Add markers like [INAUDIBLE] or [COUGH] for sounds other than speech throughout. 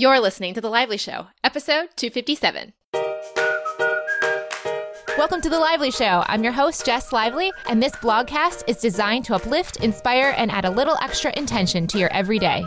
You're listening to The Lively Show, episode 257. Welcome to The Lively Show. I'm your host, Jess Lively, and this blogcast is designed to uplift, inspire, and add a little extra intention to your everyday.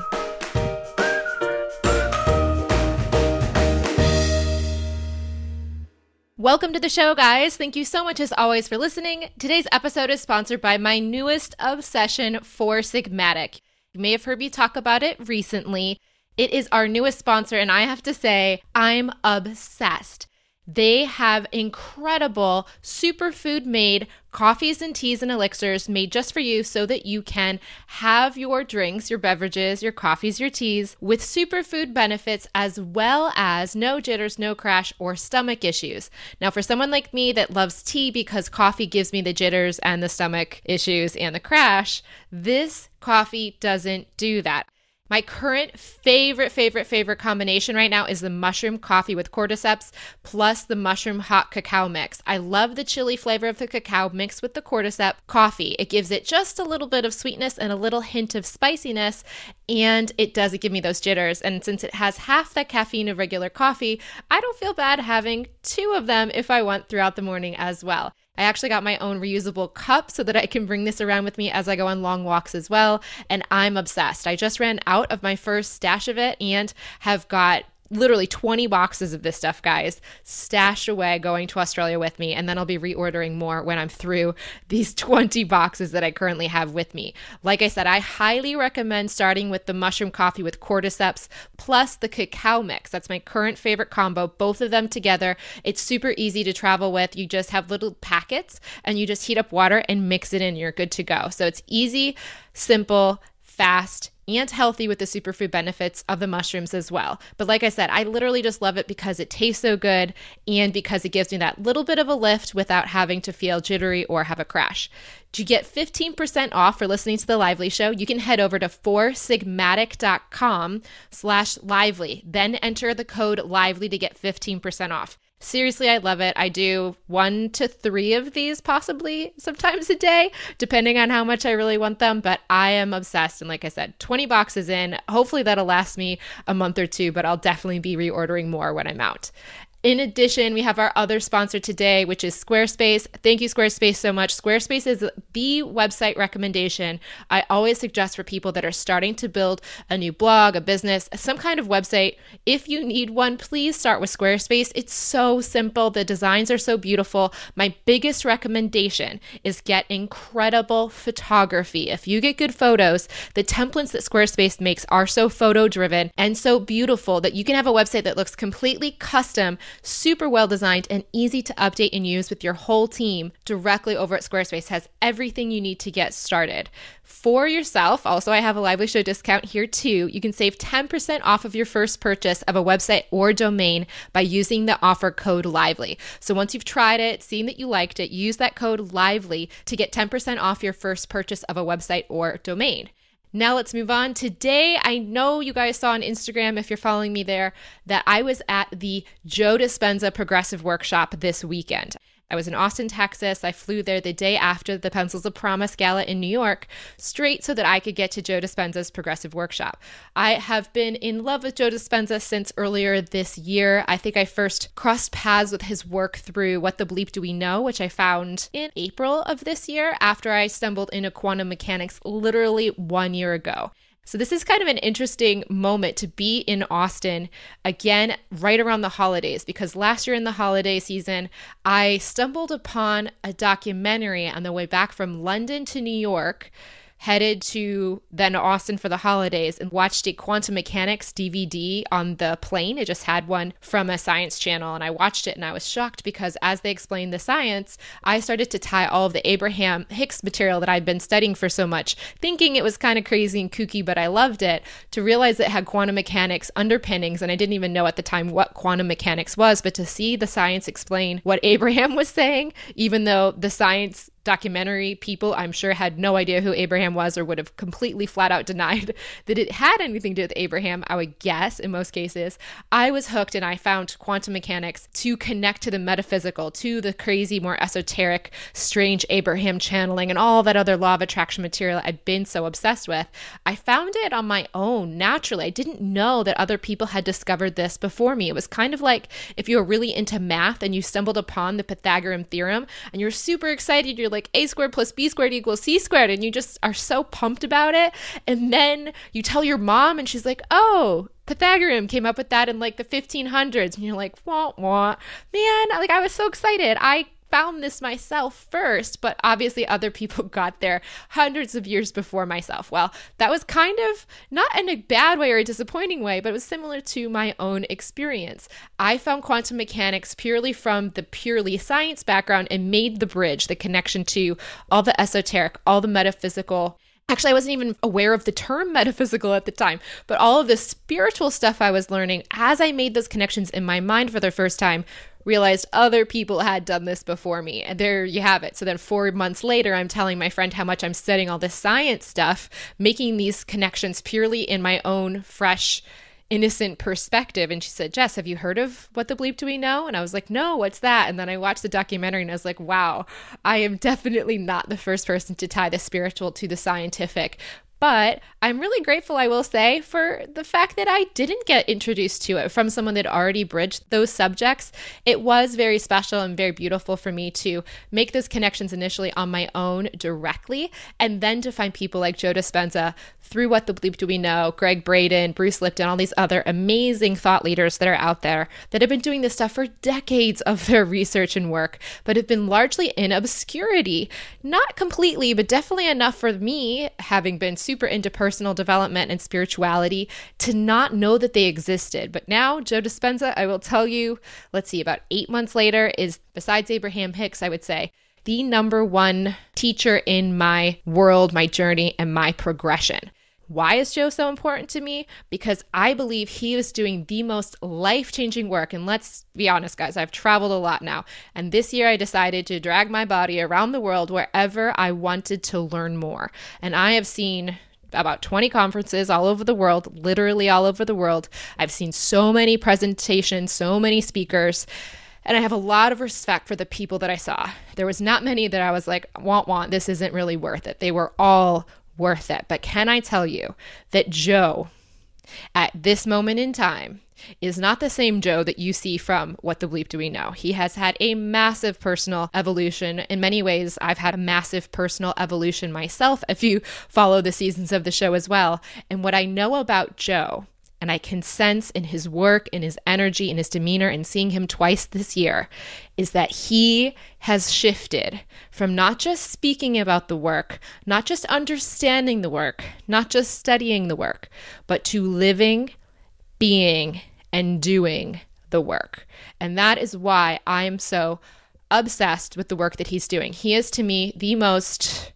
Welcome to the show, guys. Thank you so much, as always, for listening. Today's episode is sponsored by my newest obsession, Four Sigmatic. You may have heard me talk about it recently. It is our newest sponsor, and I have to say, I'm obsessed. They have incredible superfood made coffees and teas and elixirs made just for you so that you can have your drinks, your beverages, your coffees, your teas with superfood benefits as well as no jitters, no crash, or stomach issues. Now, for someone like me that loves tea because coffee gives me the jitters and the stomach issues and the crash, this coffee doesn't do that. My current favorite, favorite, favorite combination right now is the mushroom coffee with cordyceps plus the mushroom hot cacao mix. I love the chili flavor of the cacao mixed with the cordyceps coffee. It gives it just a little bit of sweetness and a little hint of spiciness, and it doesn't give me those jitters. And since it has half the caffeine of regular coffee, I don't feel bad having two of them if I want throughout the morning as well. I actually got my own reusable cup so that I can bring this around with me as I go on long walks as well. And I'm obsessed. I just ran out of my first stash of it and have got literally 20 boxes of this stuff, guys, stashed away going to Australia with me. And then I'll be reordering more when I'm through these [LAUGHS] 20 boxes that I currently have with me. Like I said, I highly recommend starting with the mushroom coffee with cordyceps plus the cacao mix. That's my current favorite combo, both of them together. It's super easy to travel with. You just have little packets and you just heat up water and mix it in. You're good to go. So it's easy, simple, fast, and healthy with the superfood benefits of the mushrooms as well. But like I said, I literally just love it because it tastes so good and because it gives me that little bit of a lift without having to feel jittery or have a crash. To get 15% off for listening to the Lively Show, you can head over to foursigmatic.com slash lively. Then enter the code lively to get 15% off. Seriously, I love it. I do one to three of these possibly sometimes a day, depending on how much I really want them. But I am obsessed. And like I said, 20 boxes in. Hopefully, that'll last me a month or two, but I'll definitely be reordering more when I'm out. In addition, we have our other sponsor today, which is Squarespace. Thank you, Squarespace, so much. Squarespace is the website recommendation I always suggest for people that are starting to build a new blog, a business, some kind of website. If you need one, please start with Squarespace. It's so simple, the designs are so beautiful. My biggest recommendation is get incredible photography. If you get good photos, the templates that Squarespace makes are so photo driven and so beautiful that you can have a website that looks completely custom super well designed and easy to update and use with your whole team directly over at Squarespace has everything you need to get started. For yourself, also I have a Lively Show discount here too. You can save 10% off of your first purchase of a website or domain by using the offer code LIVELY. So once you've tried it, seen that you liked it, use that code LIVELY to get 10% off your first purchase of a website or domain. Now let's move on. Today, I know you guys saw on Instagram, if you're following me there, that I was at the Joe Dispenza Progressive Workshop this weekend. I was in Austin, Texas. I flew there the day after the Pencils of Promise Gala in New York, straight so that I could get to Joe Dispenza's Progressive Workshop. I have been in love with Joe Dispenza since earlier this year. I think I first crossed paths with his work through What the Bleep Do We Know, which I found in April of this year after I stumbled into quantum mechanics literally one year ago. So, this is kind of an interesting moment to be in Austin again, right around the holidays, because last year in the holiday season, I stumbled upon a documentary on the way back from London to New York headed to then Austin for the holidays and watched a quantum mechanics DVD on the plane. It just had one from a science channel and I watched it and I was shocked because as they explained the science, I started to tie all of the Abraham Hicks material that I'd been studying for so much, thinking it was kind of crazy and kooky, but I loved it, to realize it had quantum mechanics underpinnings and I didn't even know at the time what quantum mechanics was, but to see the science explain what [LAUGHS] Abraham was saying, even though the science documentary people, I'm sure, had no idea who Abraham was or would have completely flat out denied [LAUGHS] that it had anything to do with Abraham. I would guess in most cases. I was hooked and I found quantum mechanics to connect to the metaphysical, to the crazy, more esoteric, strange Abraham channeling and all that other law of attraction material I'd been so obsessed with. I found it on my own naturally. I didn't know that other people had discovered this before me. It was kind of like if you were really into math and you stumbled upon the Pythagorean theorem and you're super excited, you're like a squared plus b squared equals c squared and you just are so pumped about it. And then you tell your mom and she's like oh pythagorean came up with that in like the 1500s and you're like wah wah. Man like i was so excited. I found this myself first, but obviously other people [LAUGHS] got there hundreds of years before myself. Well, that was kind of not in a bad way or a disappointing way, but it was similar to my own experience. I found quantum mechanics purely from the purely science background and made the bridge, the connection to all the esoteric, all the metaphysical Actually, I wasn't even aware of the term [LAUGHS] metaphysical at the time, but all of the spiritual stuff I was learning as I made those connections in my mind for the first time realized other people had done this before me. And there you have it. So then, four months later, I'm telling my friend how much I'm studying all this science stuff, making these connections purely in my own fresh, innocent perspective. And she said, Jess, have you heard of What the Bleep Do We Know? And I was like, no, what's that? And then I watched the documentary and I was like, wow, I am definitely not the first person to tie the spiritual to the scientific. But I'm really grateful, I will say, for the fact that I didn't get introduced to it from someone that already bridged those subjects. It was very special and very beautiful for me to make those connections initially on my own directly, and then to find people like Joe Dispenza through What the Bleep Do We Know, Gregg Braden, Bruce Lipton, all these other amazing thought leaders that are out there that have been doing this stuff for decades of their research and work, but have been largely in obscurity. Not completely, but definitely enough for me, having been super into personal development and spirituality, to not know that they existed. But now, Joe Dispenza, I will tell you, let's see, about eight months later, is besides Abraham Hicks, I would say, the number one teacher in my world, my journey, and my progression. Why is Joe so important to me? Because I believe he is doing the most life changing work. And let's be honest, guys, I've traveled a lot now. And this year I decided to drag my body around the world wherever I wanted to learn more. And I have seen about 20 conferences all over the world, literally all over the world. I've seen so many presentations, so many speakers. And I have a lot of respect for the people that I saw. There was not many that I was like, want, want, this isn't really worth it. They were all worth it. But can I tell you that Joe, at this moment in time, is not the same Joe that you see from What the Bleep Do We Know. He has had a massive personal evolution. In many ways, I've had a massive personal evolution myself, if you follow the seasons of the show as well. And what I know about Joe and I can sense in his work, in his energy, in his demeanor, and seeing him twice this year, is that he has shifted from not just speaking about the work, not just understanding the work, not just studying the work, but to living, being, and doing the work. And that is why I am so obsessed with the work that he's doing. He is to me the most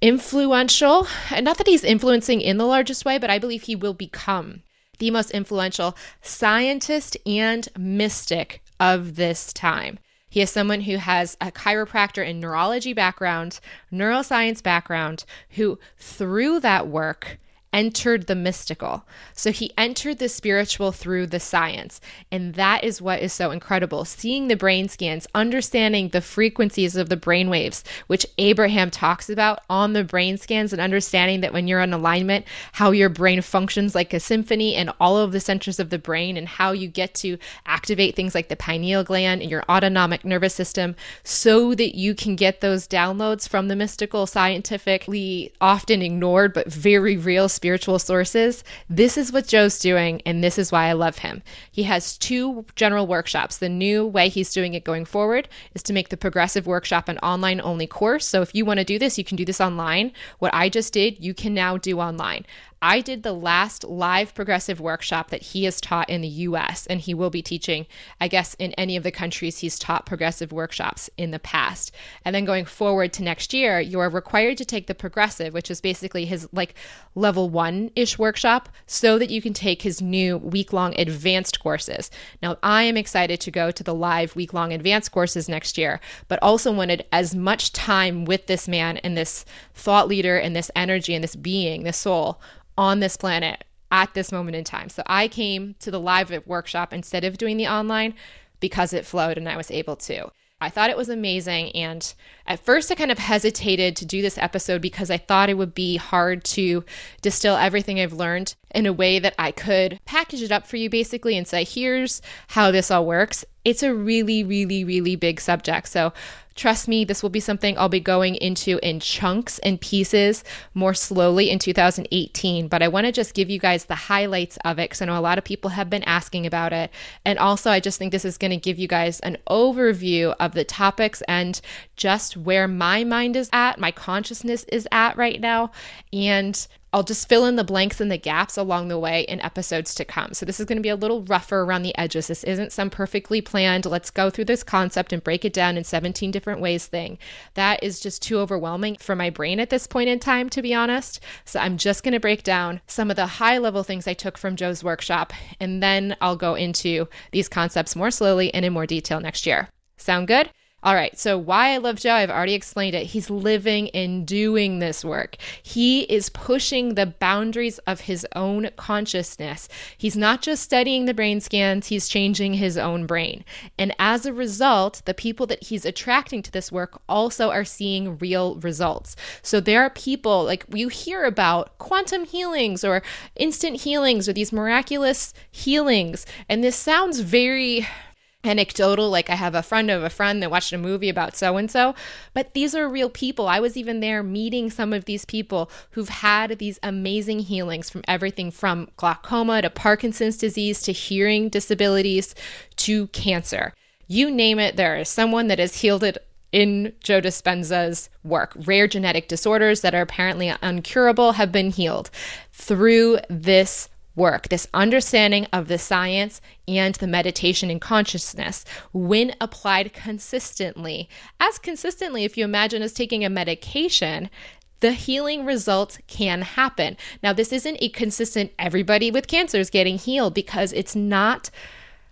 influential, and not that he's influencing in the largest way, but I believe he will become the most influential scientist and mystic of this time. He is someone who has a chiropractor and neurology background, neuroscience background, who through that work entered the mystical. So he entered the spiritual through the science. And that is what is so incredible. Seeing the brain scans, understanding the frequencies of the brain waves, which Abraham talks about on the brain scans, and understanding that when you're in alignment, how your brain functions like a symphony and all of the centers of the brain, and how you get to activate things like the pineal gland and your autonomic nervous system so that you can get those downloads from the mystical, scientifically often ignored, but very real spiritual sources. This is what Joe's doing, and this is why I love him. He has two general workshops. The new way he's doing it going forward is to make the progressive workshop an online only course. So if you want to do this, you can do this online. What I just did, you can now do online. I did the last live progressive workshop that he has taught in the US, and he will be teaching, I guess, in any of the countries he's taught progressive workshops in the past. And then going forward to next year, you are required to take the progressive, which is basically his like level one ish workshop, so that you can take his new week long advanced courses. Now, I am excited to go to the live week long advanced courses next year, but also wanted as much time with this man and this thought leader and this energy and this being, this soul on this planet at this moment in time. So I came to the live workshop instead of doing the online because it flowed and I was able to. I thought it was amazing. And at first, I kind of hesitated to do this episode because I thought it would be hard to distill everything I've learned in a way that I could package it up for you basically and say, here's how this all works. It's a really, really, really big subject. So Trust me, this will be something I'll be going into in chunks and pieces more slowly in 2018. But I want to just give you guys the highlights of it because I know a lot of people have been asking about it. And also, I just think this is going to give you guys an overview of the topics and just where my mind is at, my consciousness is at right now, and I'll just fill in the blanks and the gaps along the way in episodes to come. So, this is going to be a little rougher around the edges. This isn't some perfectly planned, let's go through this concept and break it down in 17 different ways thing. That is just too overwhelming for my brain at this point in time, to be honest. So, I'm just going to break down some of the high level things I took from Joe's workshop, and then I'll go into these concepts more slowly and in more detail next year. Sound good? All right, so why I love Joe, I've already explained it. He's living and doing this work. He is pushing the boundaries of his own consciousness. He's not just studying the brain scans, he's changing his own brain. And as a result, the people that he's attracting to this work also are seeing real results. So there are people like you hear about quantum healings or instant healings or these miraculous healings, and this sounds very anecdotal like i have a friend of a friend that watched a movie about so and so but these are real people i was even there meeting some of these people who've had these amazing healings from everything from glaucoma to parkinson's disease to hearing disabilities to cancer you name it there is someone that has healed it in Joe Dispenza's work. Rare genetic disorders that are apparently uncurable have been healed through this work, this understanding of the science and the meditation and consciousness, when applied consistently, as consistently, if you imagine as taking a medication, the healing results can happen. Now, this isn't a consistent, everybody with cancer is getting healed because it's not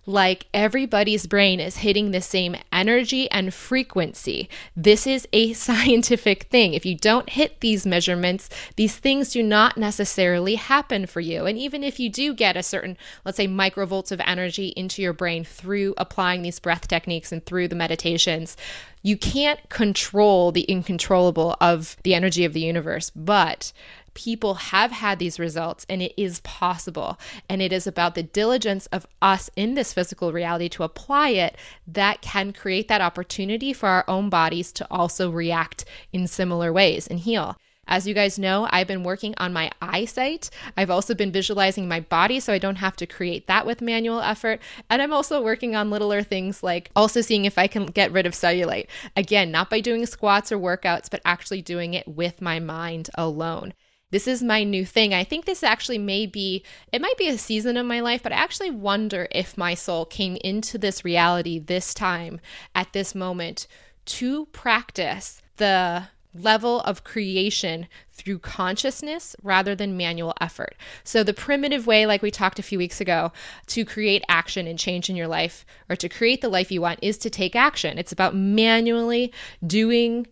like everybody's brain is hitting the same energy and frequency. This is a [LAUGHS] scientific thing. If you don't hit these measurements, these things do not necessarily happen for you. And even if you do get a certain, let's say, microvolts of energy into your brain through applying these breath techniques and through the meditations, you can't control the incontrollable of the energy of the universe. But people have had these results and it is possible. And it is about the diligence of us in this physical reality to apply it that can create that opportunity for our own bodies to also react in similar ways and heal. As you guys know, I've been working on my eyesight. I've also been visualizing my body so I don't have to create that with manual effort. And I'm also working on littler things like also seeing if I can get rid of cellulite. Again, not by doing squats or workouts, but actually doing it with my mind alone this is my new thing. I think this actually may be, it might be a season of my life, but I actually wonder if my soul came into this reality this time at this moment to practice the level of creation through consciousness rather than manual effort. So, the primitive way, like we talked a few weeks ago, to create action and change in your life or to create the life you want is to take action. It's about manually doing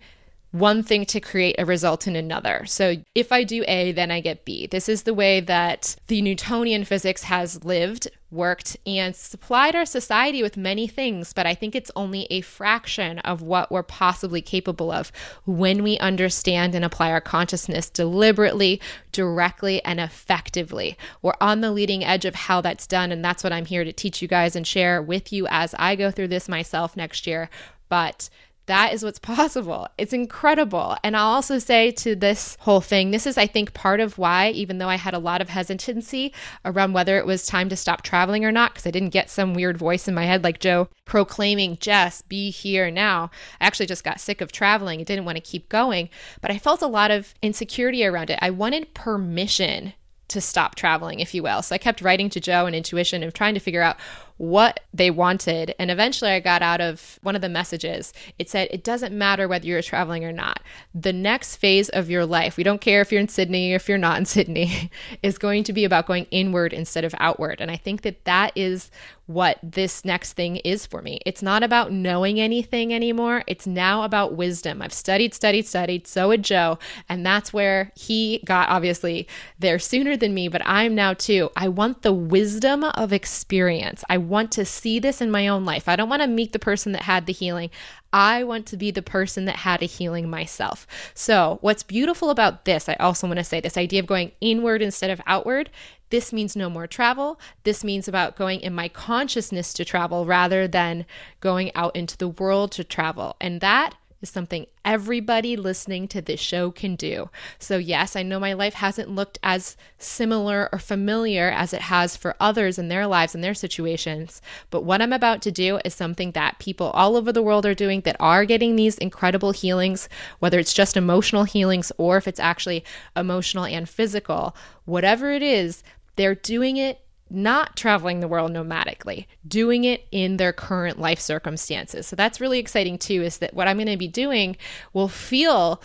one thing to create a result in another. So if I do A, then I get B. This is the way that the Newtonian physics has lived, worked, and supplied our society with many things, but I think it's only a fraction of what we're possibly capable of when we understand and apply our consciousness deliberately, directly, and effectively. We're on the leading edge of how that's done, and that's what I'm here to teach you guys and share with you as I go through this myself next year. But that is what's [LAUGHS] possible. It's incredible. And I'll also say to this whole thing, this is, I think, part of why, even though I had a lot of hesitancy around whether it was time to stop traveling or not, because I didn't get some weird voice in my head like Joe proclaiming, Jess, be here now. I actually just got sick of traveling. I didn't want to keep going, but I felt a lot of insecurity around it. I wanted permission to stop traveling, if you will. So I kept writing to Joe and intuition and trying to figure out what they wanted. And eventually I got out of one of the messages. It said, It doesn't matter whether you're traveling or not. The next phase of your life, we don't care if you're in Sydney or if you're not in [LAUGHS] Sydney, is going to be about going inward instead of outward. And I think that that is what this next thing is for me. It's not about knowing anything anymore. It's now about wisdom. I've studied, studied, studied. So had Joe. And that's where he got obviously there sooner than me, but I'm now too. I want the wisdom of experience. I want to see this in my own life. I don't want to meet the person that had the healing. I want to be the person that had a healing myself. So, what's beautiful about this, I also want to say this idea of going inward instead of outward. This means no more travel. This means about going in my consciousness to travel rather than going out into the world to travel. And that is something everybody listening to this show can do. So, yes, I know my life hasn't looked as similar or familiar as it has for others in their lives and their situations. But what I'm about to do is something that people all over the world are doing that are getting these incredible healings, whether it's just emotional healings or if it's actually emotional and physical. Whatever it is, they're doing it not traveling the world nomadically, doing it in their current life circumstances. So that's really exciting too, is that what I'm going to be doing will feel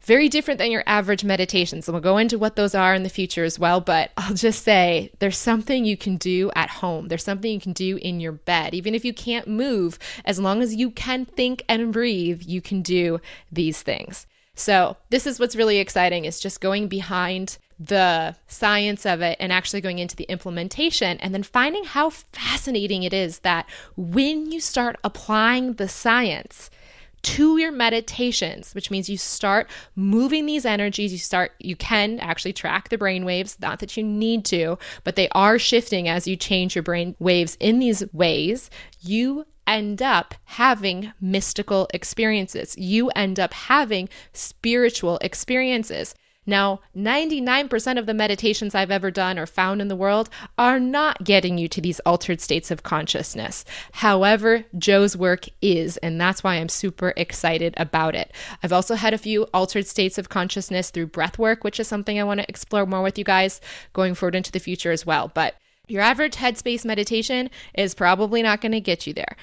very different than your average meditations. And we'll go into what those are in the future as well. But I'll just say there's something you can do at home. There's something you can do in your bed. Even if you can't move, as long as you can think and breathe, you can do these things. So this is what's really exciting is just going behind the science of it and actually going into the implementation and then finding how fascinating it is that when you start applying the science to your meditations, which means you start moving these energies. You start, you can actually track the brain waves, not that you need to, but they are shifting as you change your brain waves in these ways. You end up having mystical experiences. You end up having spiritual experiences. Now, 99% of the meditations I've ever done or found in the world are not getting you to these altered states of consciousness. However, Joe's work is, and that's why I'm super excited about it. I've also had a few altered states of consciousness through breath work, which is something I want to explore more with you guys going forward into the future as well. But your average headspace meditation is probably not going to get you there.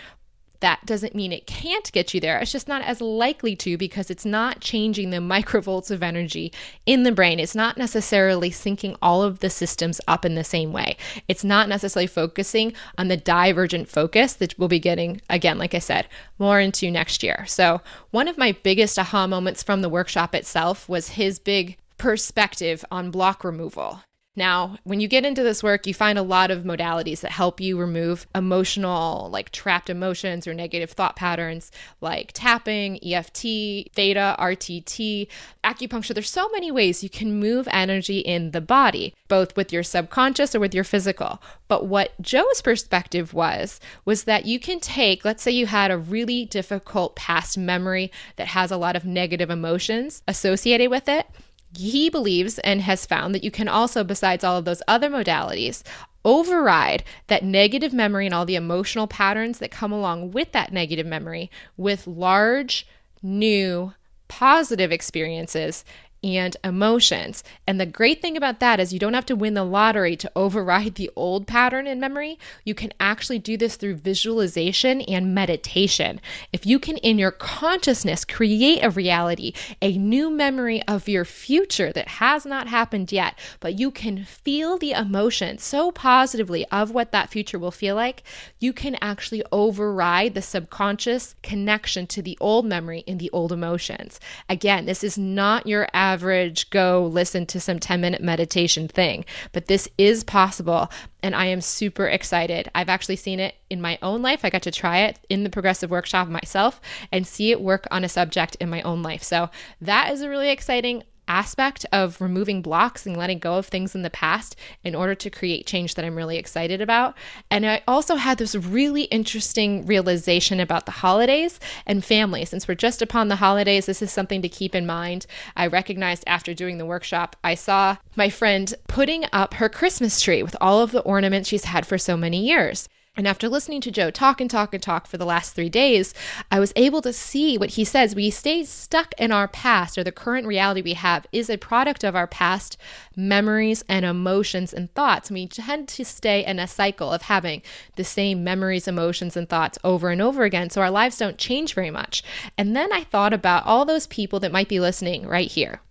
That doesn't mean it can't get you there. It's just not as likely to because it's not changing the microvolts of energy in the brain. It's not necessarily syncing all of the systems up in the same way. It's not necessarily focusing on the divergent focus that we'll be getting, again, like I said, more into next year. So, one of my biggest aha moments from the workshop itself was his big perspective on block removal. Now, when you get into this work, you find a lot of modalities that help you remove emotional, like trapped emotions or negative thought patterns, like tapping, EFT, theta, RTT, acupuncture. There's so many ways you can move energy in the body, both with your subconscious or with your physical. But what Joe's perspective was, was that you can take, let's say you had a really difficult past memory that has a lot of negative emotions associated with it he believes and has found that you can also, besides all of those other modalities, override that negative memory and all the emotional patterns that come along with that negative memory with large, new, positive experiences and emotions. And the great thing about that is you don't have to win the lottery to override the old pattern in memory. You can actually do this through visualization and meditation. If you can, in your consciousness, create a reality, a new memory of your future that has not happened yet, but you can feel the emotion so positively of what that future will feel like, you can actually override the subconscious connection to the old memory and the old emotions. Again, this is not your average average go listen to some 10 minute meditation thing, but this is possible. And I am super excited. I've actually seen it in my own life. I got to try it in the progressive workshop myself and see it work on a subject in my own life. So that is a really exciting aspect of removing blocks and letting go of things in the past in order to create change that I'm really excited about. And I also had this really interesting realization about the holidays and family. Since we're just upon the holidays, this is something to keep in mind. I recognized after doing the workshop, I saw my friend putting up her Christmas tree with all of the ornaments she's had for so many years. And after listening to Joe talk and talk and talk for the last three days, I was able to see what he says. We stay stuck in our past, or the current reality we have is a product of our past memories and emotions and thoughts. And we tend to stay in a cycle of having the same memories, emotions, and thoughts over and over again. So our lives don't change very much. And then I thought about all those people that might be listening right here.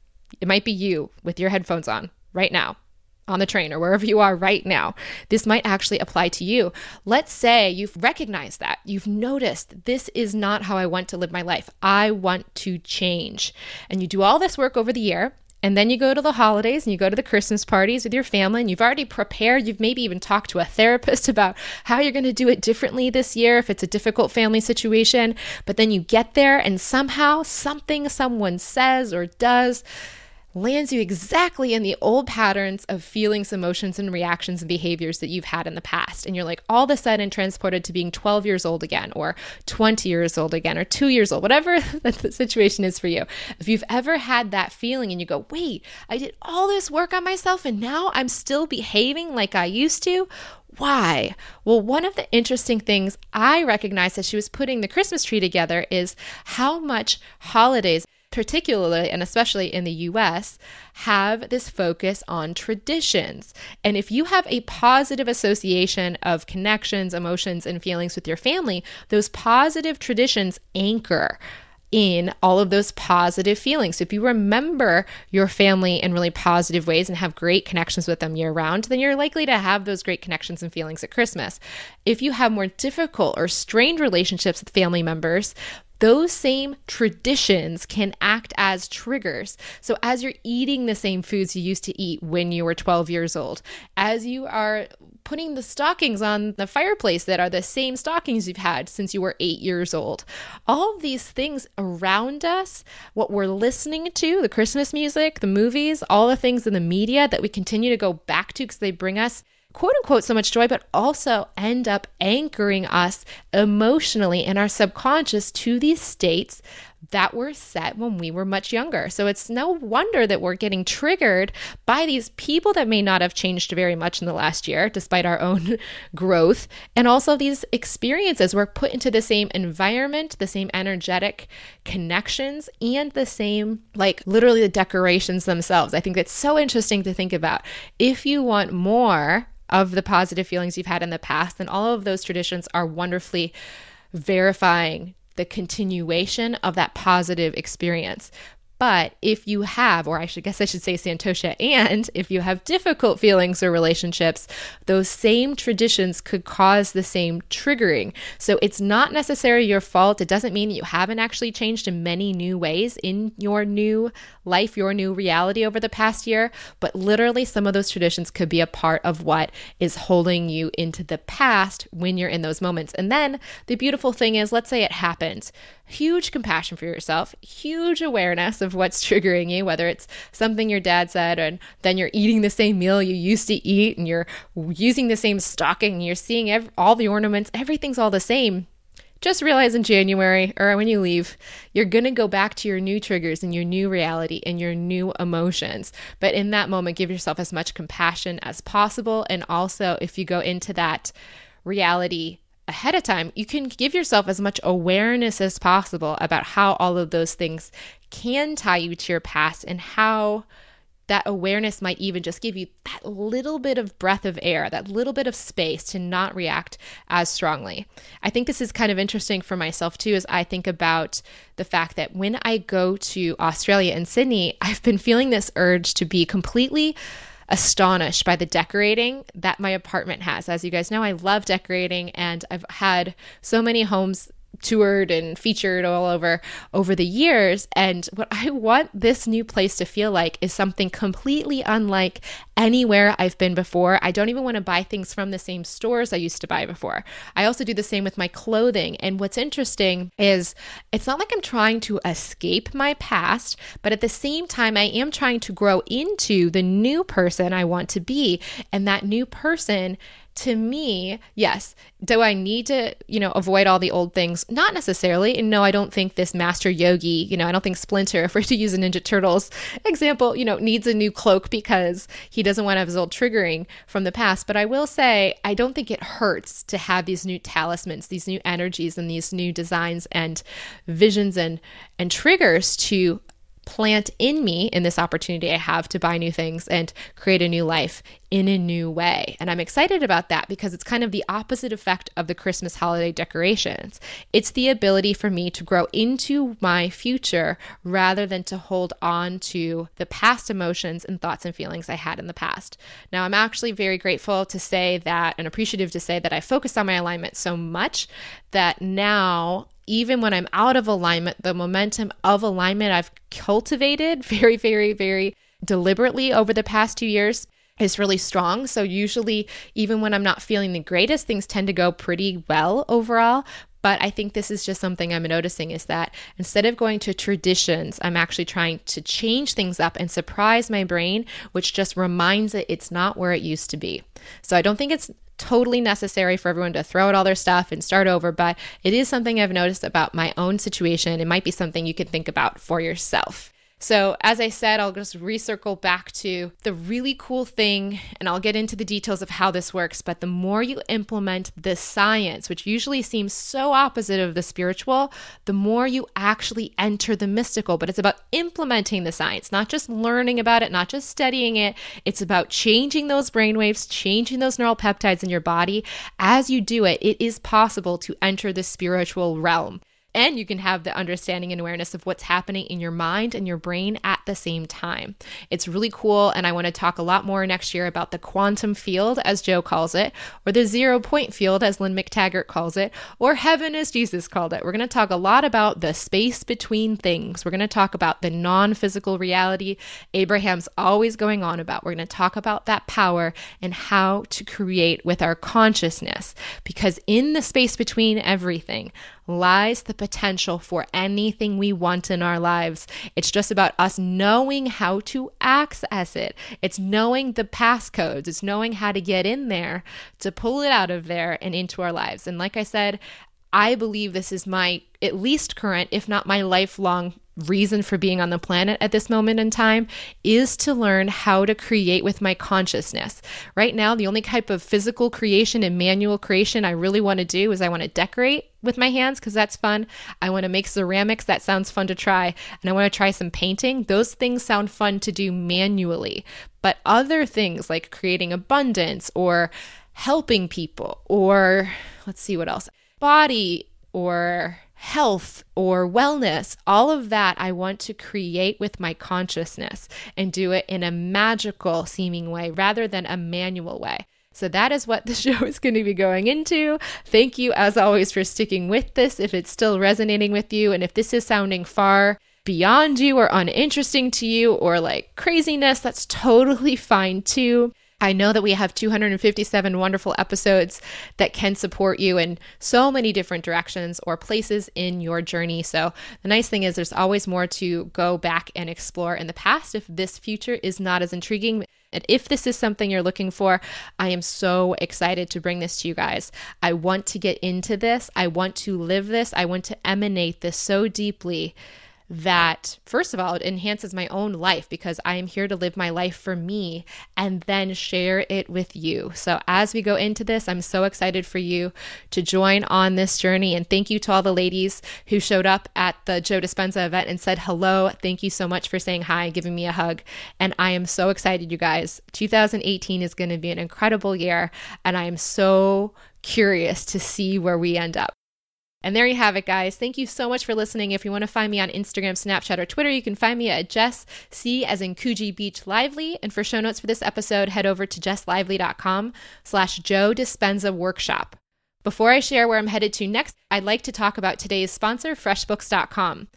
It might be you with your headphones on right now on the train or wherever you are right now, this might actually apply to you. Let's say you've recognized that. You've noticed this is not how I want to live my life. I want to change. And you do all this work over the year. And then you go to the holidays and you go to the Christmas parties with your family, and you've already prepared. You've maybe even talked to a therapist [LAUGHS] about how you're going to do it differently this year if it's a difficult family situation. But then you get there, and somehow something someone says or does lands you exactly in the old patterns of feelings, emotions, and reactions and behaviors that you've had in the past. And you're like all of a sudden transported to being 12 years old again, or 20 years old again, or two years old, whatever [LAUGHS] the situation is for you. If you've ever had that feeling and you go, wait, I did all this work on myself and now I'm still behaving like I used to, why? Well, one of the interesting things I recognized as she was putting the Christmas tree together is how much holidays particularly and especially in the US, have this focus on traditions. And if you have a positive association of connections, emotions, and feelings with your family, those positive traditions anchor in all of those positive feelings. So if you remember your family in really positive ways and have great connections with them year round, then you're likely to have those great connections and feelings at Christmas. If you have more difficult or strained relationships with family members, those same traditions can act as triggers. So, as you're eating the same foods you used to eat when you were 12 years old, as you are putting the stockings on the fireplace that are the same stockings you've had since you were eight years old, all of these things around us, what we're listening to, the Christmas music, the movies, all the things in the media that we continue to go back to because they bring us quote unquote so much joy, but also end up anchoring us emotionally in our subconscious to these states that were set when we were much younger. So it's no wonder that we're getting triggered by these people that may not have changed very much in the last year, despite our own [LAUGHS] growth. And also these experiences were put into the same environment, the same energetic connections, and the same, like literally the decorations themselves. I think it's so interesting to think about. If you want more, of the positive feelings you've had in the past. then all of those traditions are wonderfully verifying the continuation of that positive experience. But if you have, or I should guess I should say Santosha, and if you have difficult feelings or relationships, those same traditions could cause the same triggering. So it's not necessarily your fault. It doesn't mean you haven't actually changed in many new ways in your new life, your new reality over the past year. But literally, some of those traditions could be a part of what is holding you into the past when you're in those moments. And then the beautiful thing is, let's say it happens huge compassion for yourself, huge awareness of what's triggering you, whether it's something your dad said, and then you're eating the same meal you used to eat, and you're using the same stocking, and you're seeing ev- all the ornaments, everything's all the same. Just realize in January or when you leave, you're going to go back to your new triggers and your new reality and your new emotions. But in that moment, give yourself as much compassion as possible. And also, if you go into that reality ahead of time, you can give yourself as much awareness as possible about how all of those things can tie you to your past and how that awareness might even just give you that little bit of breath of air, that little bit of space to not react as strongly. I think this is kind of interesting for myself too, as I think about the fact that when I go to Australia and Sydney, I've been feeling this urge to be completely astonished by the decorating that my apartment has. As you guys know, I love decorating and I've had so many homes toured and featured all over over the years and what I want this new place to feel like is something completely unlike anywhere I've been before. I don't even want to buy things from the same stores I used to buy before. I also do the same with my clothing and what's interesting is it's not like I'm trying to escape my past, but at the same time I am trying to grow into the new person I want to be and that new person to me, yes, do I need to, you know, avoid all the old things? Not necessarily. And no, I don't think this master yogi, you know, I don't think Splinter, [LAUGHS] if we're to use a Ninja Turtles example, you know, needs a new cloak because he doesn't want to have his old triggering from the past. But I will say, I don't think it hurts to have these new talismans, these new energies, and these new designs and visions and and triggers to plant in me in this opportunity I have to buy new things and create a new life in a new way. And I'm excited about that because it's kind of the opposite effect of the Christmas holiday decorations. It's the ability for me to grow into my future rather than to hold on to the past emotions and thoughts and feelings I had in the past. Now, I'm actually very grateful to say that and appreciative to say that I focused on my alignment so much that now even when I'm out of alignment, the momentum of alignment I've cultivated [LAUGHS] very, very, very deliberately over the past two years is really strong. So, usually, even when I'm not feeling the greatest, things tend to go pretty well overall. But I think this is just something I'm noticing is that instead of going to traditions, I'm actually trying to change things up and surprise my brain, which just reminds it it's not where it used to be. So I don't think it's totally necessary for everyone to throw out all their stuff and start over, but it is something I've noticed about my own situation. It might be something you can think about for yourself. So, as I said, I'll just recircle back to the really cool thing, and I'll get into the details of how this works. But the more you implement the science, which usually seems so opposite of the spiritual, the more you actually enter the mystical. But it's about implementing the science, not just learning about it, not just studying it. It's about changing those brainwaves, changing those neural peptides in your body. As you do it, it is possible to enter the spiritual realm and you can have the understanding and awareness of what's happening in your mind and your brain at the same time. It's really cool. And I want to talk a lot more next year about the quantum field, as Joe calls it, or the zero point field, as Lynne McTaggart calls it, or heaven, as Jesus called it. We're going to talk a lot about the space between things. We're going to talk about the non physical reality Abraham's always going on about. We're going to talk about that power and how to create with our consciousness. Because in the space between everything, lies the potential for anything we want in our lives. It's just about us knowing how to access it. It's knowing the passcodes, it's knowing how to get in there to pull it out of there and into our lives. And like I said, I believe this is my at least current, if not my lifelong reason for being on the planet at this moment in time is to learn how to create with my consciousness. Right now, the only type of physical creation and manual creation I really want to do is I want to decorate with my hands because that's fun. I want to make ceramics. That sounds fun to try. And I want to try some painting. Those things sound fun to do manually. But other things like creating abundance or helping people or let's see what else body or health or wellness, all of that I want to create with my consciousness and do it in a magical seeming way rather than a manual way. So that is what the [LAUGHS] show is going to be going into. Thank you, as always, for sticking with this. If it's still resonating with you, and if this is sounding far beyond you or uninteresting to you or like craziness, that's totally fine too. I know that we have 257 wonderful episodes that can support you in so many different directions or places in your journey. So, the nice thing is, there's always more to go back and explore in the past if this future is not as intriguing. And if this is something you're looking for, I am so excited to bring this to you guys. I want to get into this. I want to live this. I want to emanate this so deeply that, first of all, it enhances my own life because I am here to live my life for me and then share it with you. So, as we go into this, I'm so excited for you to join on this journey. And thank you to all the ladies who showed up at the Joe Dispenza event and said hello. Thank you so much for saying hi, giving me a hug. And I am so excited, you guys. 2018 is going to be an incredible year. And I am so curious to see where we end up. And there you have it, guys. Thank you so much for listening. If you want to find me on Instagram, Snapchat, or Twitter, you can find me at Jess C as in Coogee Beach Lively. And for show notes for this episode, head over to jesslively.com slash Joe Dispenza Workshop. Before I share where I'm headed to next, I'd like to talk about today's sponsor, FreshBooks.com.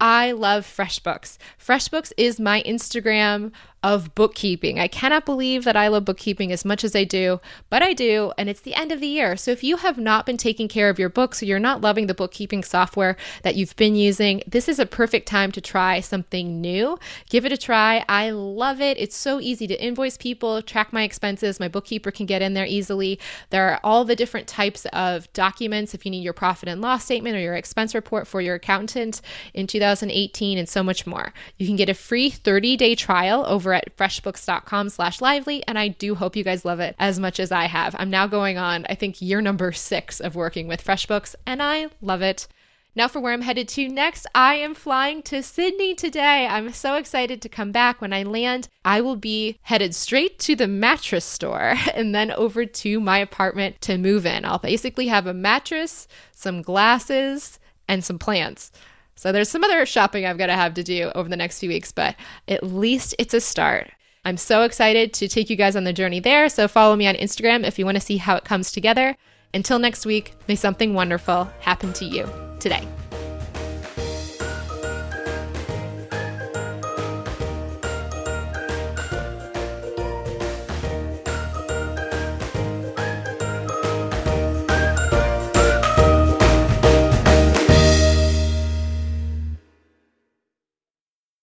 I love FreshBooks. FreshBooks is my Instagram of bookkeeping. I cannot believe that I love bookkeeping as much as I do, but I do, and it's the end of the year. So if you have not been taking care of your books or you're not loving the bookkeeping software that you've been using, this is a perfect time to try something new. Give it a try. I love it. It's so easy to invoice people, track my expenses. My bookkeeper can get in there easily. There are all the different types of documents if you need your profit and loss statement or your expense report for your accountant in 2018 and so much more. You can get a free 30-day trial over at freshbooks.com slash lively, and I do hope you guys love it as much as I have. I'm now going on, I think, year number six of working with FreshBooks, and I love it. Now, for where I'm headed to next, I am flying to Sydney today. I'm so excited to come back. When I land, I will be headed straight to the mattress store [LAUGHS] and then over to my apartment to move in. I'll basically have a mattress, some glasses, and some plants. So there's some other shopping I've got to have to do over the next few weeks, but at least it's a start. I'm so excited to take you guys on the journey there. So follow me on Instagram if you want to see how it comes together. Until next week, may something wonderful happen to you today.